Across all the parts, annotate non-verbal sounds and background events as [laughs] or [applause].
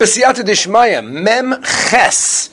B'siyata dishmaya, mem ches.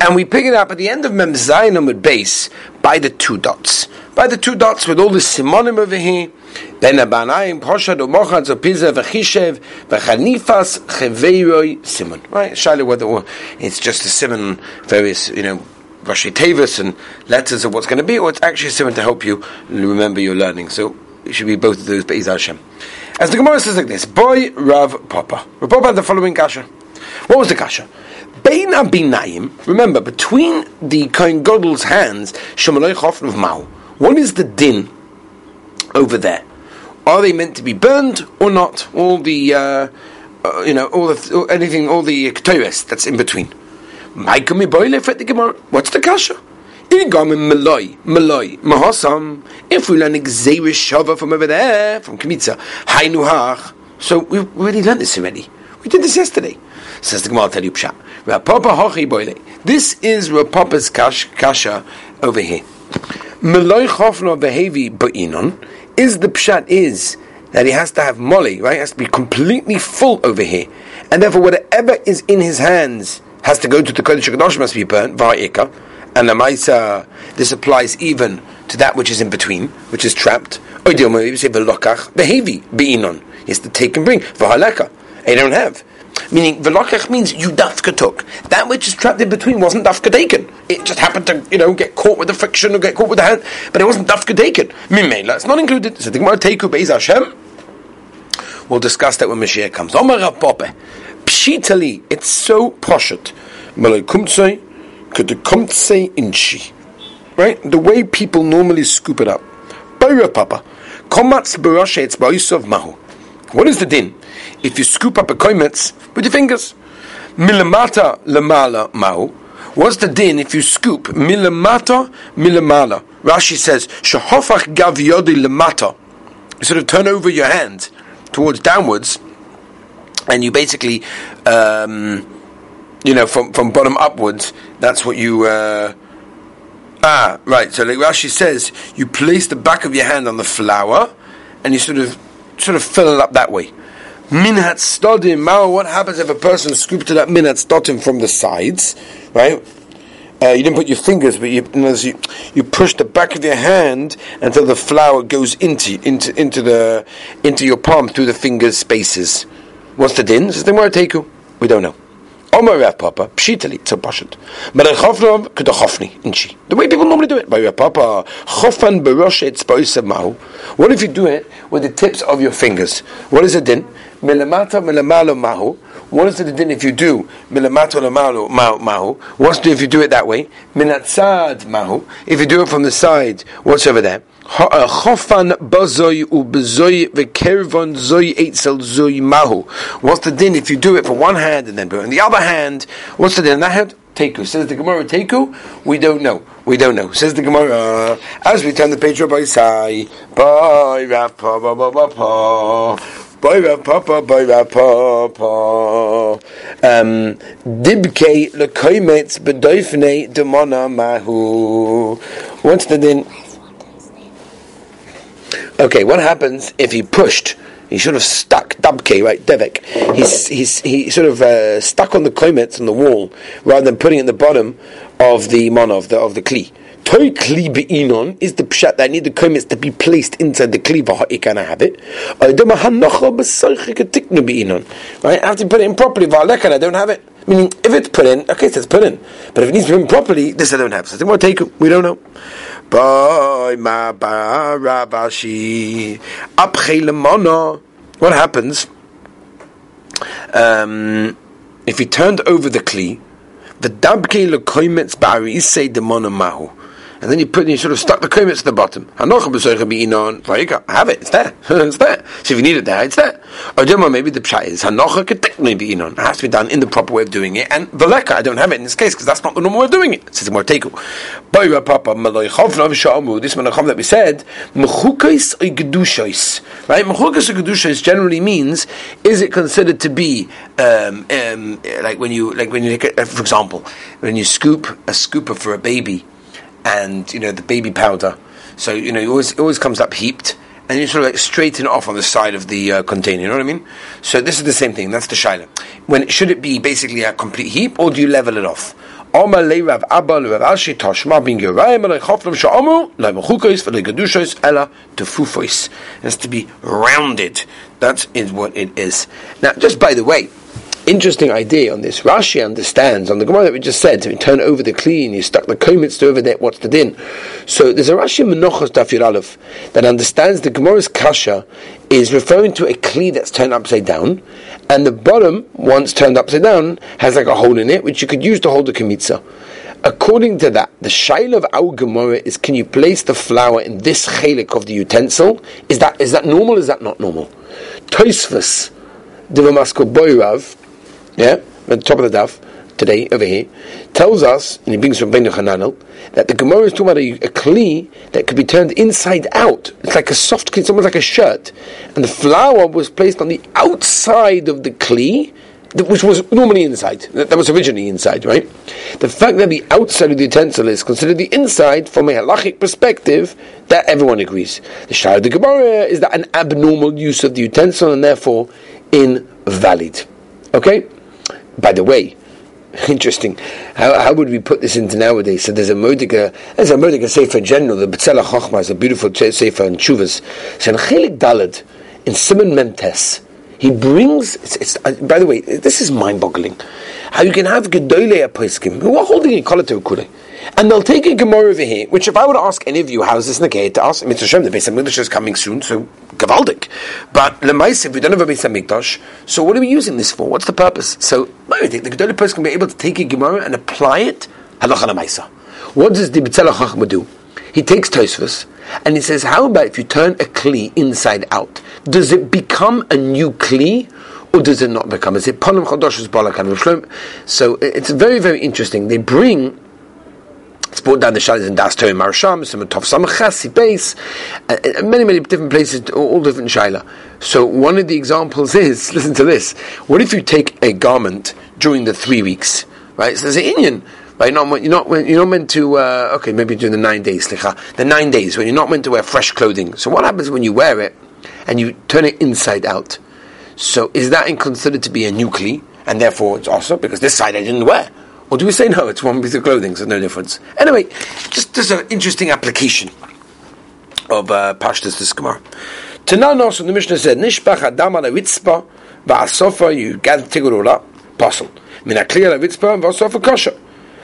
And we pick it up at the end of mem zayin with base by the two dots. By the two dots with all the simonim over here. Ben abanayim, poshad, umochad, zopiza, v'chishev, v'chanifas, cheveiroi, simon. Right? Shaila, whether it's just a simon, various, you know, Rashi Tavis and letters of what's going to be, or it's actually a simon to help you remember your learning. So it should be both of those, Be'ez Hashem. As the Gemara says like this, Boy Rav Papa. Rav Papa had the following kasha. What was the kasha? Bein Abinayim, remember, between the Kohen Godel's hands, Shemaloi Chofn of Mao, what is the din over there? Are they meant to be burned or not? All the, uh, uh, you know, all the, anything, all the Ktores that's in between. What's the kasha? If we learn gezeira shava from over there, from Kmitza, Hainuhach. So we've already learned this already. We did this yesterday. Says the Gemara, tell you Pshat. Rapapa Hochi Boile. This is Rapapa's kasha over here. Maloi Chofno Behavi Ba'inon is the Pshat is that he has to have molly, right? He has to be completely full over here. And therefore, whatever is in his hands has to go to the Kodesh HaKadosh, must be burnt, va'ika. And the Maisa, this applies even to that which is in between, which is trapped. Or you say v'lokach behavi be'inon. Yes, to take and bring v'haleka. They don't have. Meaning, velokach means you dafka took. That which is trapped in between wasn't dafka taken. It just happened to, you know, get caught with the friction or get caught with the hand, but it wasn't dafka taken. Mimela, it's not included. So the Gemara teku beis Hashem. We'll discuss that when Mashiach comes. Omar Rapope. Pshitali, it's so poshet. Malay kumtsoi, say inchi. Right? The way people normally scoop it up. Bayra Papa. Komatz baroshe it's of mahu. What is the din? If you scoop up a koimetz with your fingers. Milamata lamala mahu. What's the din if you scoop milamata milamala? Rashi says shahofach gav yodi lamata. You sort of turn over your hand towards downwards, and you basically um, you know, from, from bottom upwards, that's what you. Uh, ah, right. So, like Rashi says, you place the back of your hand on the flour, and you sort of sort of fill it up that way. Minhat stodim. Mao, what happens if a person scooped it up minhat stodim from the sides, right? Uh, you didn't put your fingers, but you, you, you push the back of your hand until the flour goes into into into the into your palm through the fingers spaces. What's the din? Says the more ateku? We don't know. Omar Rav Papa, pshitali, a pashut. Merechofnov, kedachofni, inchi. The way people normally do it. By Rav Papa, chofan beroshet mahu. What if you do it with the tips of your fingers? What is it then? Milamata milamalo mahu. What is it then if you do milamato mahu? What's it if you do it that way? Minatzad mahu. If you do it from the side, what's over there? Chofan. Uh, what's the din if you do it for one hand and then it in the other hand? What's the din in that hand? Teku. Says the Gemara Teku? We don't know. We don't know. Says the Gemara. As we turn the page, Rabbi Sai, ba, ba, ba, pa. Bye, Rapa, Um, Dibke lekoimetz bedoifne demona mahu. What's the din? Okay, what happens if he pushed? He should have stuck dabke right devek. He's he's he sort of uh, stuck on the kometz on the wall rather than putting it in the bottom of the mon of the of the kli. Toy kli be'inon is the pshat that I need the kometz to be placed inside the kli I have it? Right, I have to put it in properly. I don't have it. Meaning, if it's put in, okay, so it's put in. But if it needs to be in properly, this I don't have. So I think we'll. We don't know. Boy, ma barabashi. What happens um, if he turned over the kli? The dabke lekoimetz bari say demono mahu and then you put you sort of stuck the komitz at the bottom. Have it, it's there, [laughs] it's there. So if you need it there, it's there. Or maybe the pshat is hanocha. It has to be done in the proper way of doing it. And veleka, I don't have it in this case because that's not the normal way of doing it. It says more teku. This menacham that we said mechukais gedushais. Right, mechukais gedushais generally means is it considered to be um, um, like when you like when you for example when you scoop a scooper for a baby and you know the baby powder. So you know it always it always comes up heaped, and you sort of like straighten it off on the side of the uh, container. You know what I mean? So this is the same thing. That's the shaila. When should it be basically a complete heap, or do you level it off? It has to be rounded. That is what it is. Now, just by the way, interesting idea on this. Rashi understands on the Gemara that we just said. you turn over the clean, you stuck the komitz over there. What's the din? So there's a Rashi Menochos Dafir Aleph that understands the Gemara's kasha is referring to a kli that's turned upside down, and the bottom, once turned upside down, has like a hole in it which you could use to hold the komitza. According to that, the shail of our Gemara is: Can you place the flour in this chelik of the utensil? Is that is that normal? Is that not normal? Toisvus, Divamasko Boirav, yeah, at the top of the daf today over here, tells us, and he brings from Ben Hananel, that the Gemara is talking about a, a kli that could be turned inside out. It's like a soft kli, it's almost like a shirt. And the flour was placed on the outside of the kli, which was normally inside. That was originally inside, right? The fact that the outside of the utensil is considered the inside, from a halachic perspective, that everyone agrees. The Shah of the Gemara is that an abnormal use of the utensil and therefore invalid. Okay? By the way, [laughs] interesting. How, how would we put this into nowadays? So there's a Mordika, there's a Mordika Sefer general, the Betzel HaChochma is a beautiful Sefer in Chuvas. So in Chelik Dalad, in Simon Mentes, he brings, it's, it's, uh, by the way, this is mind-boggling. How you can have Gedolei Aposkim, who are holding a Kolater Kule, and they'll take a Gemara over here, which if I were to ask any of you, how is this Negay to ask, Mitzvah Shem, the Beis HaMikdash is coming soon, so Gavaldik. But Lemais, if we don't have a Beis HaMikdash, so what are we using this for? What's the purpose? So, I think the Gedolei person can be able to take a Gemara and apply it, Halacha Lemaisa. What does the Betzel HaChochma do? He takes Tosfos, and he says, how about if you turn a Kli inside out? Does it become a new Kli? Or does it not become? Is it Balakan So it's very, very interesting. They bring it's brought down the Shalis in Das Torah Marsham, some Tov Samachasi base, uh, uh, many, many different places, all different Shaila. So one of the examples is, [laughs] listen to this, what if you take a garment during the three weeks, right? So there's an Indian, right? You're not, you're not, you're not meant to, uh, okay, maybe during the nine days, the nine days when you're not meant to wear fresh clothing. So what happens when you wear it and you turn it inside out? So is that considered to be a nuclei, and therefore it's also because this side I didn't wear? Or do we say no, it's one piece of clothing, so no difference? Anyway, just, just an interesting application of uh, Pashtas this Gemara. Tanan also, the Mishnah said, Nishbach Adam ala Ritzpa, Va'asofa, you gather, take it all up, puzzle. Min HaKli ala Ritzpa, Va'asofa kosher.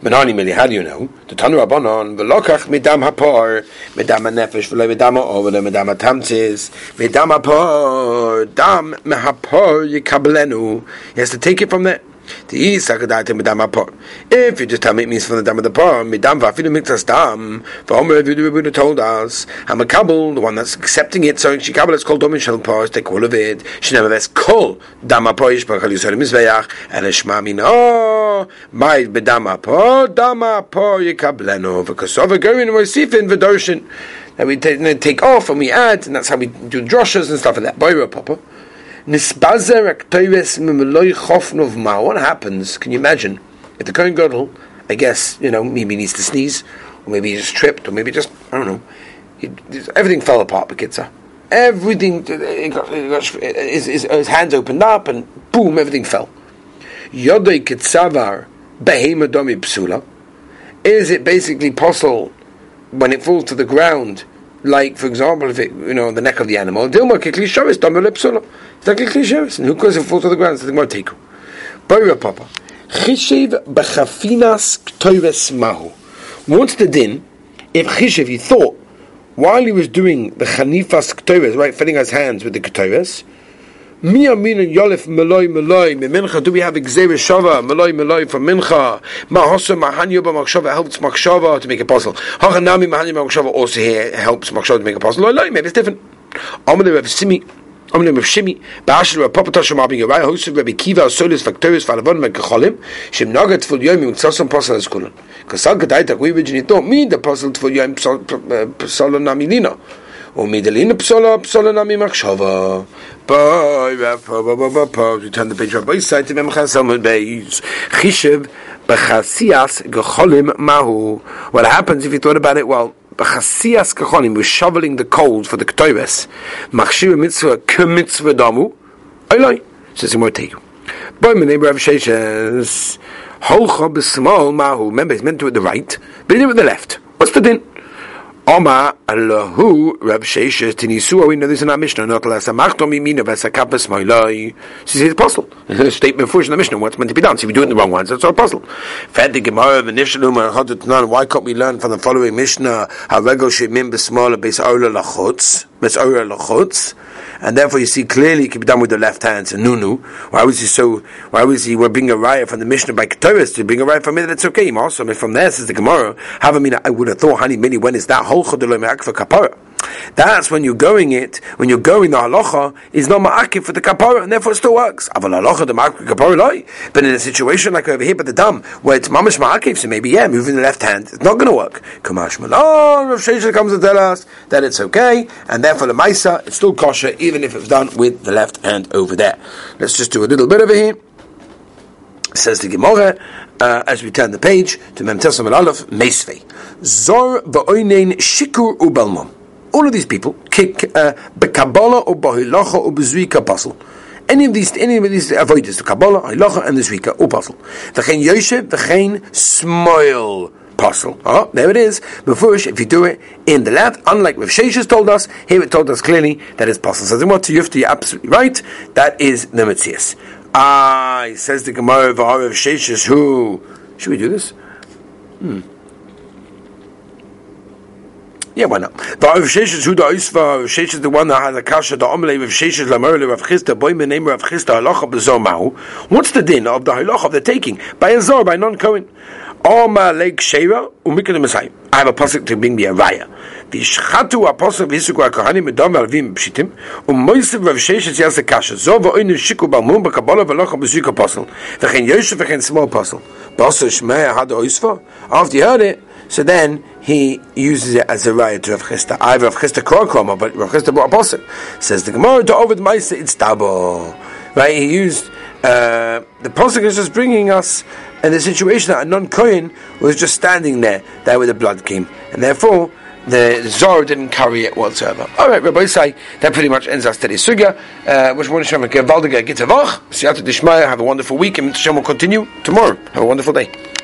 Menani Mili, how do you know? The Tanu Rabbanon, V'lokach midam hapor, midam ha-nefesh, v'lo midam v'lo midam ha-tamtzis, midam hapor, dam mehapor yikablenu. He has to take it from there. If you just tell me it means from the dam of the palm, midam v'afilu miktas dam, v'omer Revidu Rebuda told us, kabul, the one that's accepting it, so she kabul is called dom shel pas, take all of it, she never ves kol, dam apo yishbach al yisrael mizveach, and shma min oh, my bedam apo, dam apo yikableno, v'kosova gorin v'sifin v'dorshin, that we take off and we add, and that's how we do droshes and stuff like that. Boira Papa. What happens? Can you imagine if the Kohen Gadol, I guess you know, maybe he needs to sneeze, or maybe he just tripped, or maybe just I don't know. He, everything fell apart, Bekitza. Everything, his, his, his, hands opened up, and boom, everything fell. Yodoi kitzavar behemodomi psula. Is it basically possible when it falls to the ground? Like for example, if it you know the neck of the animal, dilma kikli shavis damele psula. It's like kikli shavis, and who goes it fall to the ground? It's the gemara teku. Boira papa. Chishev b'chafinas ktoives mahu. What's the din if Chishev he thought while he was doing the chanifas ktoives, right, filling his hands with the ktoives, Mi amin and yolif meloi meloi mincha. Do we have exeris shava meloi meloi from mincha? Ma hosa mahanyo ba makshava helps makshava to make a puzzle. Hachanami ba makshava also here helps makshava to make a puzzle. Loi maybe it's different. Amale Rav Simi. Amale Rav Shimi. Ba'ashel Rav Papa Tashem Abin Yerai. Hosu Rabbi Kiva Solis Factorius Falavon Megacholim. Shem Nagat Ful Yom Yom Tzosam Puzzle as Kulon. Because Sal Gedaitak we originally thought me the puzzle Ful Yom Psalon Namilina. Umidelin psola psola nami machshava. We turn the page on both sides to Memchas Amud Beis. Chishev b'chasias gecholim mahu. What happens if you thought about it? Well, b'chasias gecholim, we're shoveling the coals for the ktoves. Machshiv mitzvah k'mitzvah damu. Oiloi. Says the Mortegu. Boy, my neighbor Rav Sheshes. Holcha b'smol mahu. Remember, he's meant to do it the right, but he did it with the left. What's the din? Oma Allahu Rav Sheshes Tinisu. We know this in our Mishnah. Not less amachto mimina v'sakapas moilai. This is the apostle. A statement for in the Mishnah. What's meant to be done? So if we do it in the wrong ones, that's our apostle. Fed the Gemara the Nishalum Why can't we learn from the following Mishnah? Haregel shemim b'small b'es ola lachutz b'es ola lachutz and therefore you see clearly it can be done with the left hand. So nunu. Why was he so? Why was he? We're bringing a raya from the Mishnah by Ketores to bring a raya from it. That's okay. Also, from there says the Gemara. Have I mean? I would have thought, honey, many when is that whole chodoloi for kapara? That's when you're going it, when you're going the halacha is not ma'akif for the kapara, and therefore it still works. Halacha the kapara. But in a situation like over here by the dam, where it's mamash ma'akif, so maybe yeah, moving the left hand, it's not going to work. Kamash malon, Rav Shesha comes to tell us that it's okay, and therefore the maisa, it's still kosher, even if it's done with the left hand over there. Let's just do a little bit over here. Says the Gemara, uh, as we turn the page to Mem Tesam Aleph, Meisvei. Zor va'oinein shikur ubalmam all of these people kick uh, bekabbalah or bahilacha or bezuika puzzle. Any of these, any of these avoiders, the Kabbalah, Hilacha, and the Zvika, all puzzle. V'chein the v'chein Smoil puzzle. Oh, there it is. Befush, if you do it in the left, unlike Rav Sheshes told us, here it told us clearly that it's puzzle. So, what you have to, you're absolutely right. That is the Metzias. Ah, says the Gemara of Rav Sheshes, who, should we do this? Hmm. Yeah, why not? The Rav Sheshes, who the Oisva, Rav Sheshes, the one that had a kasha, the Omelei, Rav Sheshes, Lamerle, Rav Chisda, boy, my name, Rav Chisda, halacha b'zomahu. What's the din of the halacha of the taking? By a zor, by non Cohen? Oma leik sheva, umikele Messiah. I have a pasuk to bring me a raya. Vishchatu apostle v'yisuku ha-kohani medom alvim pshitim, umoysev Rav Sheshes yase kasha, zor v'oinu shiku balmum b'kabola v'locha b'zuik apostle, v'chen Yosef v'chen small apostle. Apostle Shmei had the Oisva? After he heard it, so then he uses it as a raya to Rav Chisda. I Rav Chisda Korokoma, but Rav Chisda brought a posik. Says the Gemara to the Maisa, it's Tabo. Right? He used, uh, the posik is just bringing us in the situation that a non Kohen was just standing there, there where the blood came. And therefore, the Zor didn't carry it whatsoever. All right, Rabbi say that pretty much ends our study. Sugya, uh, which one Hashem Valdiga Gitzavach, Siyata Dishmaya, have a wonderful week, and Hashem will continue tomorrow. Have a wonderful day.